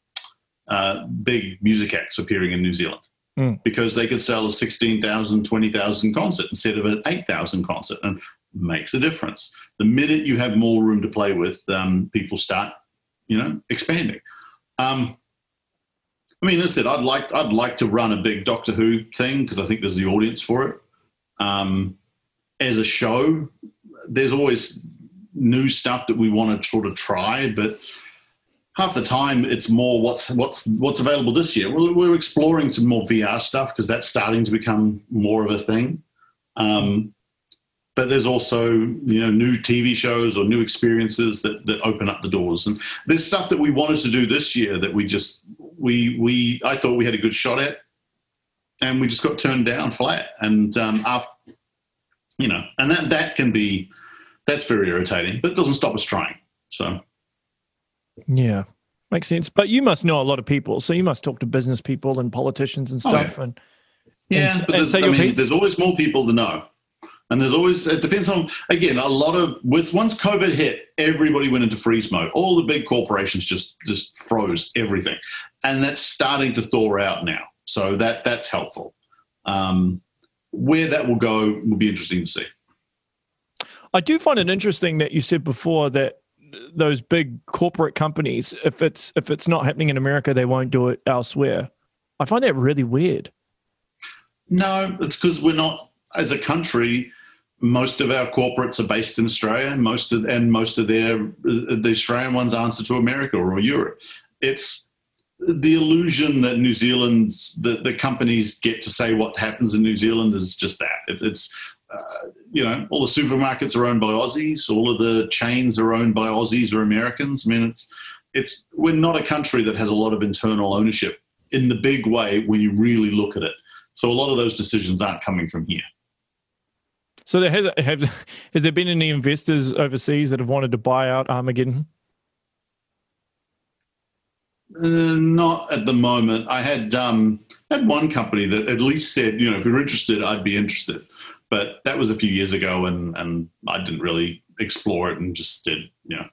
uh, big music acts appearing in New Zealand mm. because they could sell a 16,000, 20,000 concert instead of an 8,000 concert and makes a difference. The minute you have more room to play with, um, people start, you know, expanding. Um, I mean, listen, I'd like I'd like to run a big Doctor Who thing because I think there's the audience for it. Um, as a show, there's always new stuff that we want to sort of try, but half the time it's more what's what's what's available this year. We're, we're exploring some more VR stuff because that's starting to become more of a thing. Um, but there's also you know new TV shows or new experiences that that open up the doors. And there's stuff that we wanted to do this year that we just we we I thought we had a good shot at, and we just got turned down flat. And um, after, you know, and that that can be that's very irritating, but it doesn't stop us trying. So, yeah, makes sense. But you must know a lot of people, so you must talk to business people and politicians and stuff. Oh, yeah. And yeah, and, but and there's, I mean, there's always more people to know. And there's always, it depends on, again, a lot of, with once COVID hit, everybody went into freeze mode. All the big corporations just, just froze everything. And that's starting to thaw out now. So that, that's helpful. Um, where that will go will be interesting to see. I do find it interesting that you said before that those big corporate companies, if it's if it's not happening in America, they won't do it elsewhere. I find that really weird. No, it's because we're not, as a country, most of our corporates are based in Australia. Most of and most of their the Australian ones answer to America or Europe. It's the illusion that New Zealand, the, the companies get to say what happens in New Zealand is just that. It, it's uh, you know all the supermarkets are owned by Aussies. All of the chains are owned by Aussies or Americans. I mean, it's it's we're not a country that has a lot of internal ownership in the big way when you really look at it. So a lot of those decisions aren't coming from here. So there has have has there been any investors overseas that have wanted to buy out Armageddon? Uh, not at the moment. I had um, had one company that at least said, you know, if you're interested, I'd be interested. But that was a few years ago, and and I didn't really explore it and just did, you know.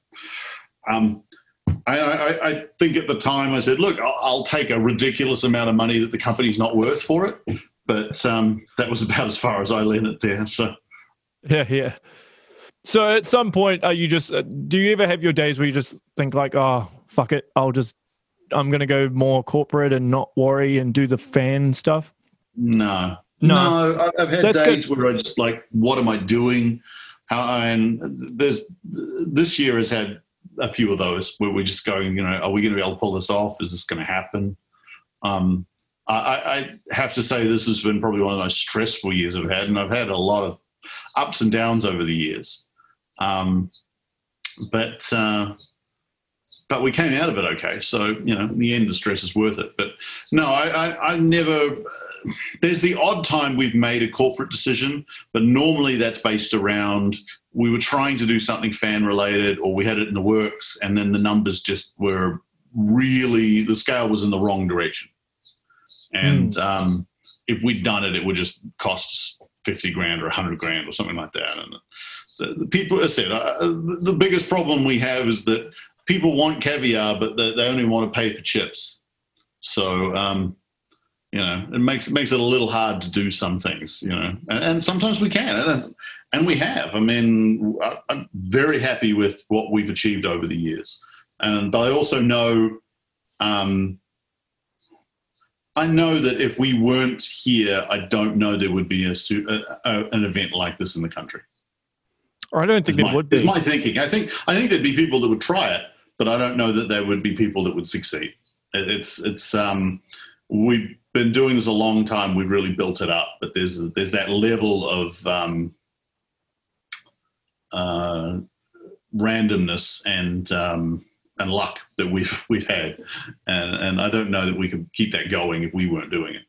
Um, I, I, I think at the time I said, look, I'll, I'll, take a ridiculous amount of money that the company's not worth for it. But um, that was about as far as I let it there. So yeah, yeah. So at some point, are you just? Uh, do you ever have your days where you just think like, oh, fuck it, I'll just, I'm gonna go more corporate and not worry and do the fan stuff? No, No. no. I've had That's days where I just like, what am I doing? How and there's this year has had a few of those where we're just going, you know, are we going to be able to pull this off? Is this going to happen? Um, I, I have to say this has been probably one of the most stressful years I've had, and I've had a lot of ups and downs over the years. Um, but uh, but we came out of it okay. So you know, in the end, the stress is worth it. But no, I, I, I never. There's the odd time we've made a corporate decision, but normally that's based around we were trying to do something fan related, or we had it in the works, and then the numbers just were really the scale was in the wrong direction. And mm. um, if we'd done it, it would just cost us 50 grand or 100 grand or something like that. And the, the people, I said, uh, the biggest problem we have is that people want caviar, but they, they only want to pay for chips. So, um, you know, it makes it makes it a little hard to do some things, you know, and, and sometimes we can, and, and we have. I mean, I, I'm very happy with what we've achieved over the years, and but I also know um, I know that if we weren't here, I don't know there would be a, a, a an event like this in the country. Or I don't think there would be. my thinking. I think I think there'd be people that would try it, but I don't know that there would be people that would succeed. It, it's it's um, we've been doing this a long time. We've really built it up, but there's there's that level of um, uh, randomness and um, and luck that we've we've had, and and I don't know that we could keep that going if we weren't doing it.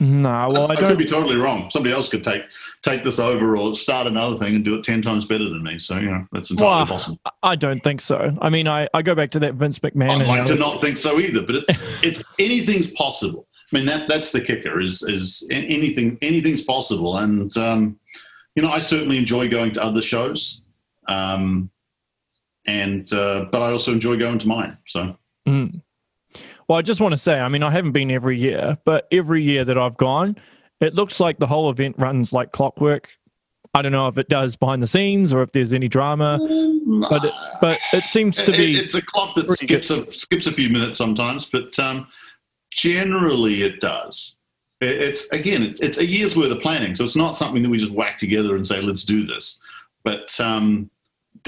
No, well, I, I don't. could be totally wrong. Somebody else could take take this over or start another thing and do it ten times better than me. So you know that's entirely Well, possible. I don't think so. I mean, I, I go back to that Vince McMahon. I'd like to not think so either, but it, it anything's possible. I mean that that's the kicker is is anything anything's possible, and um, you know I certainly enjoy going to other shows, um, and uh, but I also enjoy going to mine. So Mm. Well, I just want to say, I mean, I haven't been every year, but every year that I've gone, it looks like the whole event runs like clockwork. I don't know if it does behind the scenes or if there's any drama, but it, but it seems to be. it's a clock that skips a skips a few minutes sometimes, but um, generally it does. It's again, it's, it's a year's worth of planning, so it's not something that we just whack together and say, "Let's do this." But um,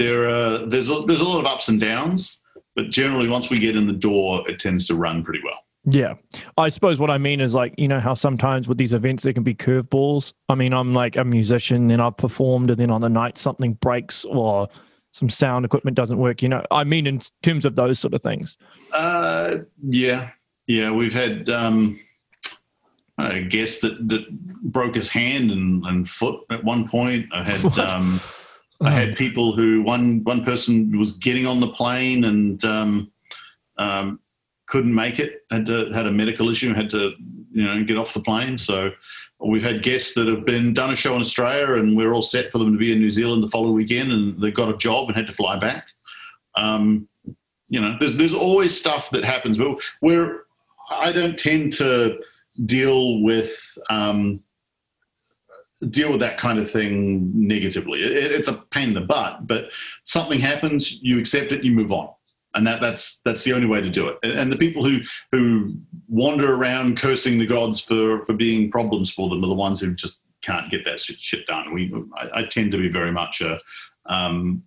there are there's a, there's a lot of ups and downs, but generally, once we get in the door, it tends to run pretty well. Yeah. I suppose what I mean is like, you know, how sometimes with these events there can be curveballs. I mean, I'm like a musician and I've performed and then on the night something breaks or some sound equipment doesn't work. You know, I mean, in terms of those sort of things. Uh, yeah, yeah, we've had um, a guest that, that broke his hand and, and foot at one point. I had What? I had people who one one person was getting on the plane and um, um, couldn't make it. Had to, had a medical issue. Had to you know get off the plane. So we've had guests that have been done a show in Australia and we're all set for them to be in New Zealand the following weekend and they got a job and had to fly back. Um, you know, there's there's always stuff that happens. But where I don't tend to deal with um, deal with that kind of thing negatively. It, it's a pain in the butt, but something happens, you accept it, you move on, and that that's that's the only way to do it. And, and the people who who wander around cursing the gods for for being problems for them are the ones who just can't get that shit, done. We I, I tend to be very much a um,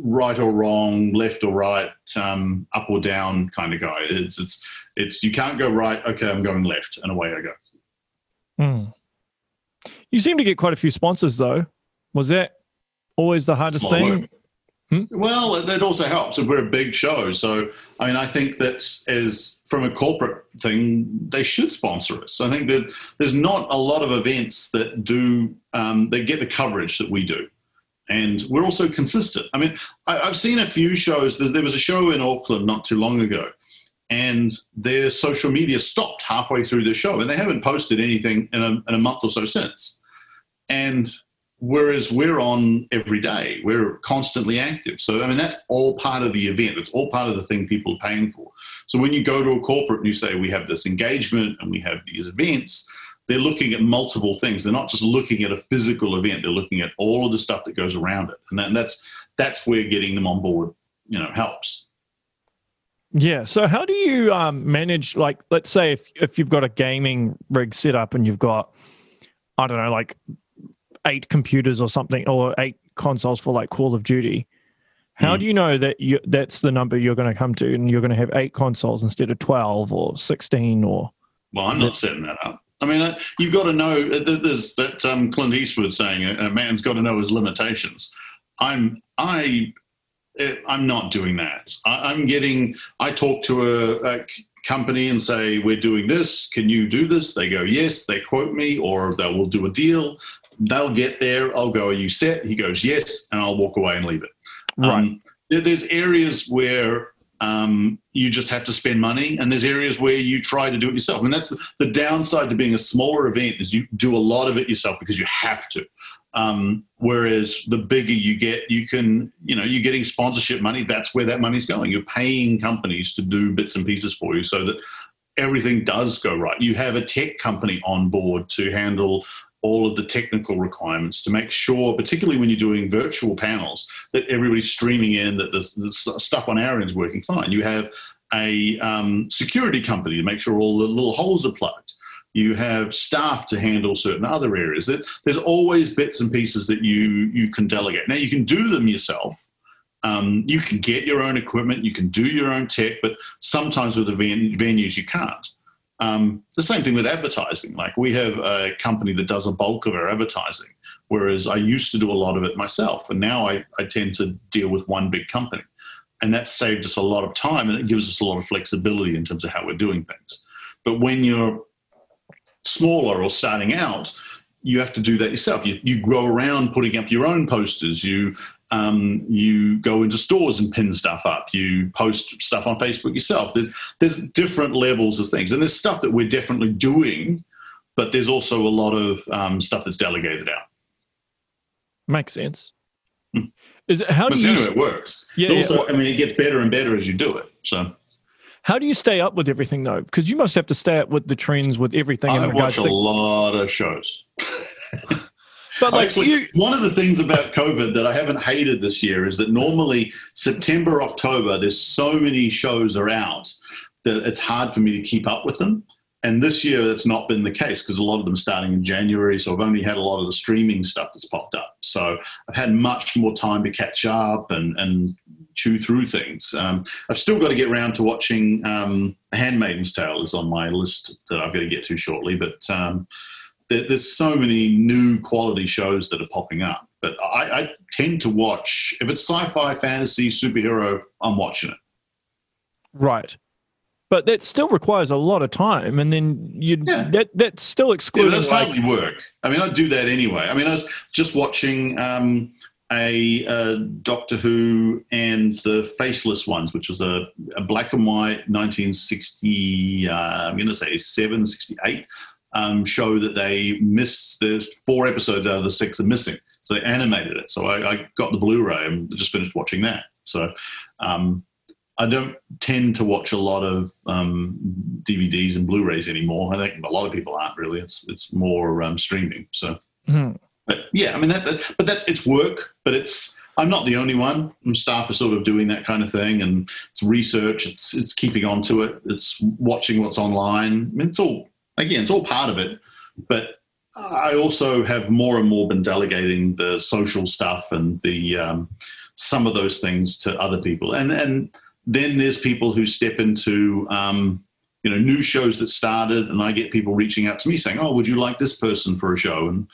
right or wrong, left or right, um, up or down kind of guy. It's it's it's you can't go right. Okay, I'm going left, and away I go. Hmm. You seem to get quite a few sponsors though. Was that always the hardest It's a lot thing? Well, it, it also helps if we're a big show. So, I mean, I think that as from a corporate thing, they should sponsor us. I think that there's not a lot of events that do um, that get the coverage that we do, and we're also consistent. I mean, I, I've seen a few shows. There, there was a show in Auckland not too long ago, and their social media stopped halfway through the show, and they haven't posted anything in a, in a month or so since. And whereas we're on every day we're constantly active. So i mean that's all part of the event. It's all part of the thing people are paying for. So when you go to a corporate and you say we have this engagement and we have these events they're looking at multiple things. They're not just looking at a physical event. They're looking at all of the stuff that goes around it. And, that, and that's that's where getting them on board you know helps. Yeah. So how do you um, manage like let's say if if you've got a gaming rig set up and you've got I don't know like eight computers or something or eight consoles for like Call of Duty. How Mm. do you know that you that's the number you're going to come to and you're going to have eight consoles instead of 12 or 16 or Well, I'm not setting that up. I mean, uh, you've got to know. uh, There's that um, Clint Eastwood saying, "A a man's got to know his limitations." I'm I eh, I'm not doing that. I, I'm getting. I talk to a company and say, "We're doing this. Can you do this?" They go, "Yes." They quote me, or they will do a deal. They'll get there. I'll go, "Are you set?" He goes, "Yes," and I'll walk away and leave it. Um, there's areas where um, you just have to spend money, and there's areas where you try to do it yourself. And that's the, the downside to being a smaller event is you do a lot of it yourself because you have to. Um, whereas the bigger you get, you can, you know, you're getting sponsorship money. That's where that money's going. You're paying companies to do bits and pieces for you, so that everything does go right. You have a tech company on board to handle all of the technical requirements to make sure, particularly when you're doing virtual panels, that everybody's streaming in, that the, the stuff on our end is working fine. You have a um, security company to make sure all the little holes are plugged. You have staff to handle certain other areas. There's always bits and pieces that you you can delegate. Now you can do them yourself. Um, you can get your own equipment. You can do your own tech, but sometimes with the ven- venues you can't. Um, the same thing with advertising. Like we have a company that does a bulk of our advertising, whereas I used to do a lot of it myself, and now I, I tend to deal with one big company, and that saved us a lot of time and it gives us a lot of flexibility in terms of how we're doing things. But when you're smaller or starting out, you have to do that yourself. You, you go around putting up your own posters. You um, you go into stores and pin stuff up. You post stuff on Facebook yourself. There's there's different levels of things, and there's stuff that we're definitely doing, but there's also a lot of um, stuff that's delegated out. Makes sense. Hmm. Is it, how but do you? Anyway, it works. Yeah. But also, yeah. I mean, it gets better and better as you do it. So. How do you stay up with everything though? Because you must have to stay up with the trends with everything. I watch a lot of shows. But like Actually, you, one of the things about COVID that I haven't hated this year is that normally September, October, there's so many shows are out that it's hard for me to keep up with them. And this year, that's not been the case because a lot of them starting in January. So I've only had a lot of the streaming stuff that's popped up. So I've had much more time to catch up and, and chew through things. Um, I've still got to get around to watching um, Handmaid's Tale is on my list that I've got to get to shortly. But um, there, there's so many new quality shows that are popping up. But I, I tend to watch if it's sci-fi, fantasy, superhero. I'm watching it. Right but that still requires a lot of time and then you yeah. that that's still excluding yeah, that's like, hardly work i mean i do that anyway i mean i was just watching um, a, a, doctor who and the faceless ones which was a, a black and white 1960 uh, i'm going to say 7 68 um, show that they missed. There's four episodes out of the six are missing, so they animated it. So I, I got the Blu-ray and just finished watching that. So um, I don't tend to watch a lot of um, DVDs and Blu-rays anymore. I think a lot of people aren't really. It's it's more um, streaming. So, mm-hmm. but yeah, I mean that, that. But that's it's work. But it's I'm not the only one. Staff are sort of doing that kind of thing, and it's research. It's it's keeping on to it. It's watching what's online. I mean, it's all again, it's all part of it. But I also have more and more been delegating the social stuff and the um, some of those things to other people. And and then there's people who step into um, you know new shows that started, and I get people reaching out to me saying, "Oh, would you like this person for a show?" And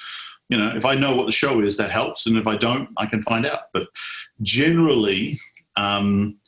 you know, if I know what the show is, that helps. And if I don't, I can find out. But generally, um,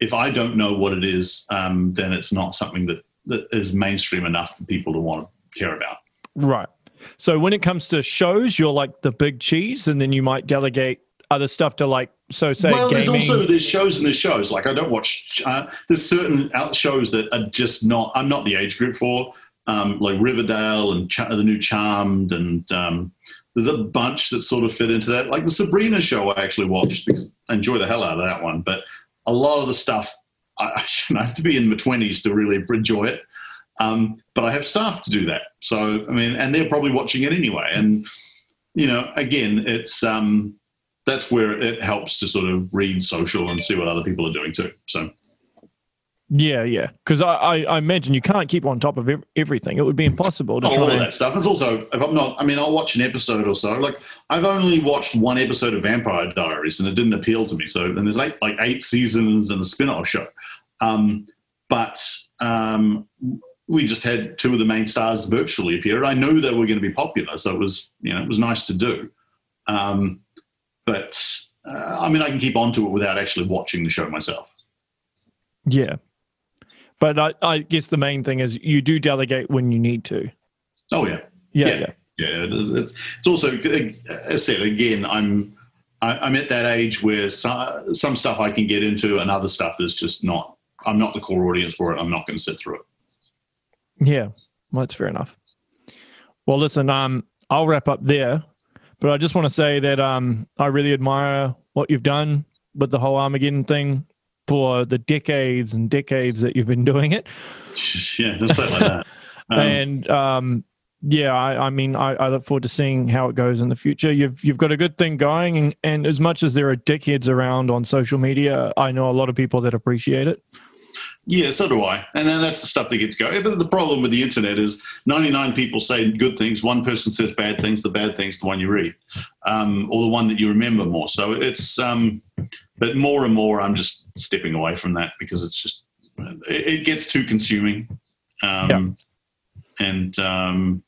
if I don't know what it is, um, then it's not something that that is mainstream enough for people to want to care about. Right. So when it comes to shows, you're like the big cheese, and then you might delegate other stuff to like so say well gaming. there's also there's shows and there's shows like i don't watch uh, there's certain out shows that are just not i'm not the age group for um, like riverdale and Ch- the new charmed and um, there's a bunch that sort of fit into that like the sabrina show i actually watched because i enjoy the hell out of that one but a lot of the stuff I, I have to be in my 20s to really enjoy it. Um, but I have staff to do that. So, I mean, and they're probably watching it anyway. And, you know, again, it's, um, that's where it helps to sort of read social and see what other people are doing too. So, yeah, yeah. Because I, I, I, imagine you can't keep on top of everything. It would be impossible to oh, try all of that stuff. It's also if I'm not. I mean, I'll watch an episode or so. Like I've only watched one episode of Vampire Diaries, and it didn't appeal to me. So, and there's like like eight seasons and a spin-off show. Um, but um, we just had two of the main stars virtually appear. I knew they were going to be popular, so it was you know it was nice to do. Um, but uh, I mean, I can keep on to it without actually watching the show myself. Yeah, but I, I, guess the main thing is you do delegate when you need to. Oh yeah, yeah, yeah. yeah. yeah. It's, it's also, as I said again, I'm I'm at that age where some, some stuff I can get into, and other stuff is just not. I'm not the core audience for it. I'm not going to sit through it. Yeah, well, that's fair enough. Well, listen, um, I'll wrap up there, but I just want to say that um, I really admire what you've done with the whole Armageddon thing for the decades and decades that you've been doing it. yeah, don't say like that. Um, and um, yeah, I, I mean, I, I, look forward to seeing how it goes in the future. You've you've got a good thing going, and, and as much as there are dickheads around on social media, I know a lot of people that appreciate it. Yeah, so do I. And then that's the stuff that gets going. But the problem with the internet is 99 people say good things, one person says bad things, the bad thing's the one you read, um, or the one that you remember more. So it's, um, but more and more, I'm just stepping away from that because it's just it, it gets too consuming, um, yeah. and um,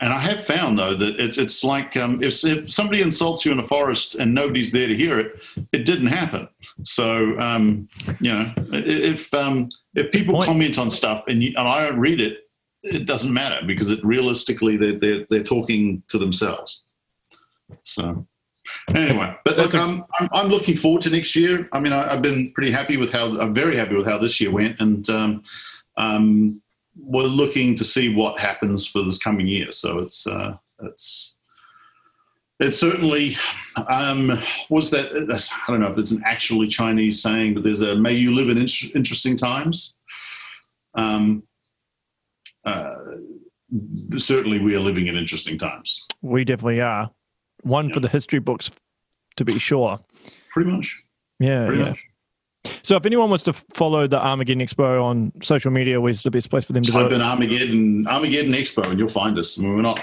and I have found though that it's it's like um, if if somebody insults you in a forest and nobody's there to hear it, it didn't happen. So um, you know, if um, if people comment on stuff and, you, and I don't read it, it doesn't matter because it realistically they're they're, they're talking to themselves. So anyway, but look, I'm, I'm, I'm looking forward to next year. I mean, I, have been pretty happy with how I'm very happy with how this year went, and um, um, we're looking to see what happens for this coming year. So it's uh, it's it certainly um, was that. I don't know if it's an actually Chinese saying, but there's a "May you live in in- interesting times." Um, uh, certainly, we are living in interesting times. We definitely are. One yeah. for the history books, to be sure. Pretty much. Yeah. Pretty yeah. Much. So, if anyone wants to follow the Armageddon Expo on social media, where's the best place for them to Type in Armageddon Armageddon Expo, and you'll find us. I mean, we're not,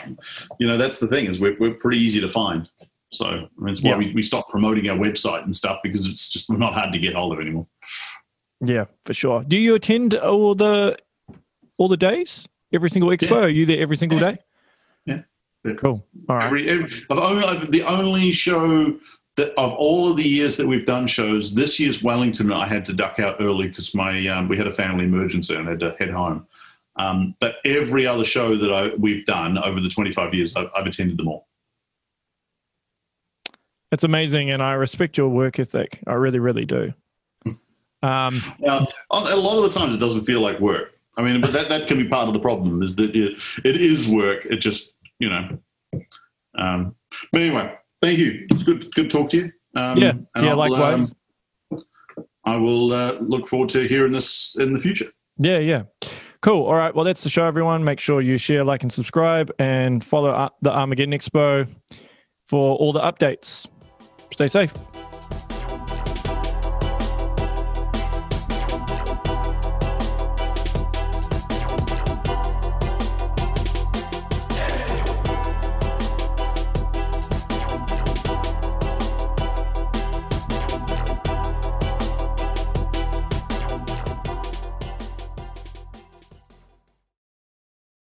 you know, that's the thing is we're we're pretty easy to find. So I mean, it's why yeah. we, we stopped promoting our website and stuff because it's just we're not hard to get hold of anymore. Yeah, for sure. Do you attend all the all the days? Every single expo? Yeah. Are you there every single yeah. day? Yeah. Cool. All right. Every, every, I've only, I've, the only show that of all of the years that we've done shows, this year's Wellington, I had to duck out early because my um, we had a family emergency and I had to head home. Um, but every other show that I, we've done over the 25 years, I've, I've attended them all. It's amazing, and I respect your work ethic. I really, really do. Um, now, a lot of the times, it doesn't feel like work. I mean, but that, that can be part of the problem is that it, it is work. It just, you know. Um, but anyway, thank you. It's good, good talk to you. Um, yeah, yeah, I'll, likewise. Um, I will uh, look forward to hearing this in the future. Yeah, yeah. Cool. All right. Well, that's the show, everyone. Make sure you share, like, and subscribe, and follow the Armageddon Expo for all the updates. Stay safe.